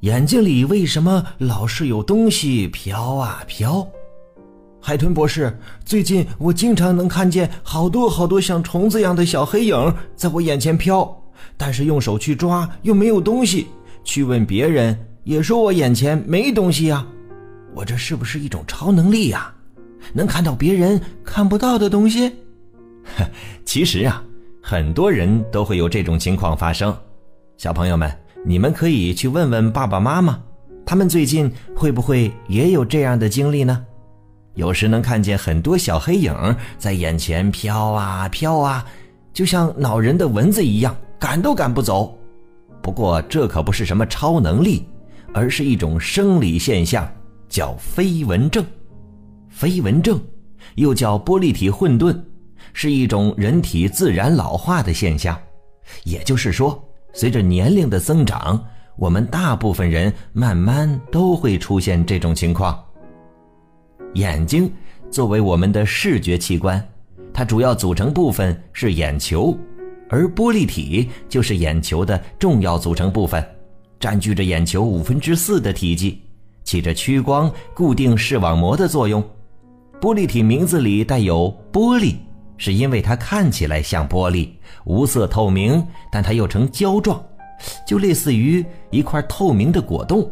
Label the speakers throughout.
Speaker 1: 眼睛里为什么老是有东西飘啊飘？海豚博士，最近我经常能看见好多好多像虫子一样的小黑影在我眼前飘，但是用手去抓又没有东西，去问别人也说我眼前没东西呀。我这是不是一种超能力呀？能看到别人看不到的东西？其实啊，很多人都会有这种情况发生。小朋友们，你们可以去问问爸爸妈妈，他们最近会不会也有这样的经历呢？有时能看见很多小黑影在眼前飘啊飘啊，就像恼人的蚊子一样，赶都赶不走。不过这可不是什么超能力，而是一种生理现象，叫飞蚊症。飞蚊症又叫玻璃体混沌，是一种人体自然老化的现象。也就是说，随着年龄的增长，我们大部分人慢慢都会出现这种情况。眼睛作为我们的视觉器官，它主要组成部分是眼球，而玻璃体就是眼球的重要组成部分，占据着眼球五分之四的体积，起着屈光、固定视网膜的作用。玻璃体名字里带有“玻璃”，是因为它看起来像玻璃，无色透明，但它又呈胶状，就类似于一块透明的果冻。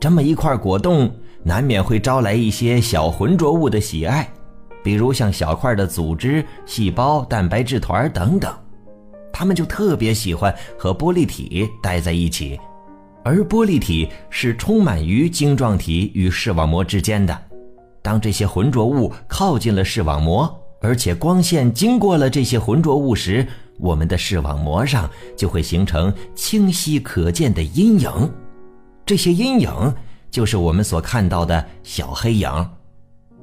Speaker 1: 这么一块果冻。难免会招来一些小浑浊物的喜爱，比如像小块的组织、细胞、蛋白质团等等，它们就特别喜欢和玻璃体待在一起。而玻璃体是充满于晶状体与视网膜之间的。当这些浑浊物靠近了视网膜，而且光线经过了这些浑浊物时，我们的视网膜上就会形成清晰可见的阴影。这些阴影。就是我们所看到的小黑影，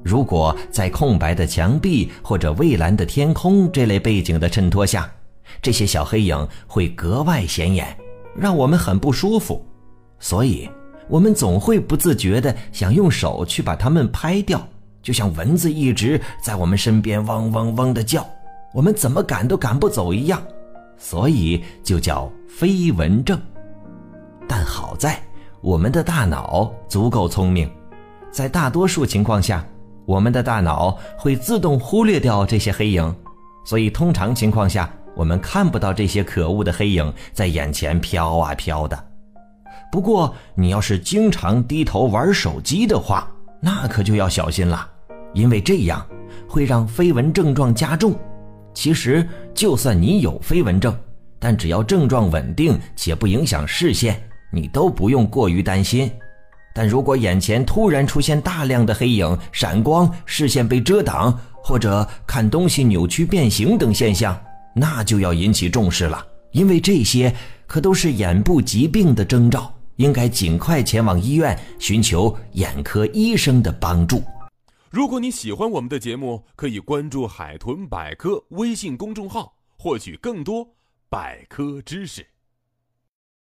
Speaker 1: 如果在空白的墙壁或者蔚蓝的天空这类背景的衬托下，这些小黑影会格外显眼，让我们很不舒服。所以，我们总会不自觉地想用手去把它们拍掉，就像蚊子一直在我们身边嗡嗡嗡地叫，我们怎么赶都赶不走一样。所以就叫飞蚊症。但好在。我们的大脑足够聪明，在大多数情况下，我们的大脑会自动忽略掉这些黑影，所以通常情况下，我们看不到这些可恶的黑影在眼前飘啊飘的。不过，你要是经常低头玩手机的话，那可就要小心了，因为这样会让飞蚊症状加重。其实，就算你有飞蚊症，但只要症状稳定且不影响视线。你都不用过于担心，但如果眼前突然出现大量的黑影、闪光、视线被遮挡，或者看东西扭曲变形等现象，那就要引起重视了，因为这些可都是眼部疾病的征兆，应该尽快前往医院寻求眼科医生的帮助。
Speaker 2: 如果你喜欢我们的节目，可以关注“海豚百科”微信公众号，获取更多百科知识。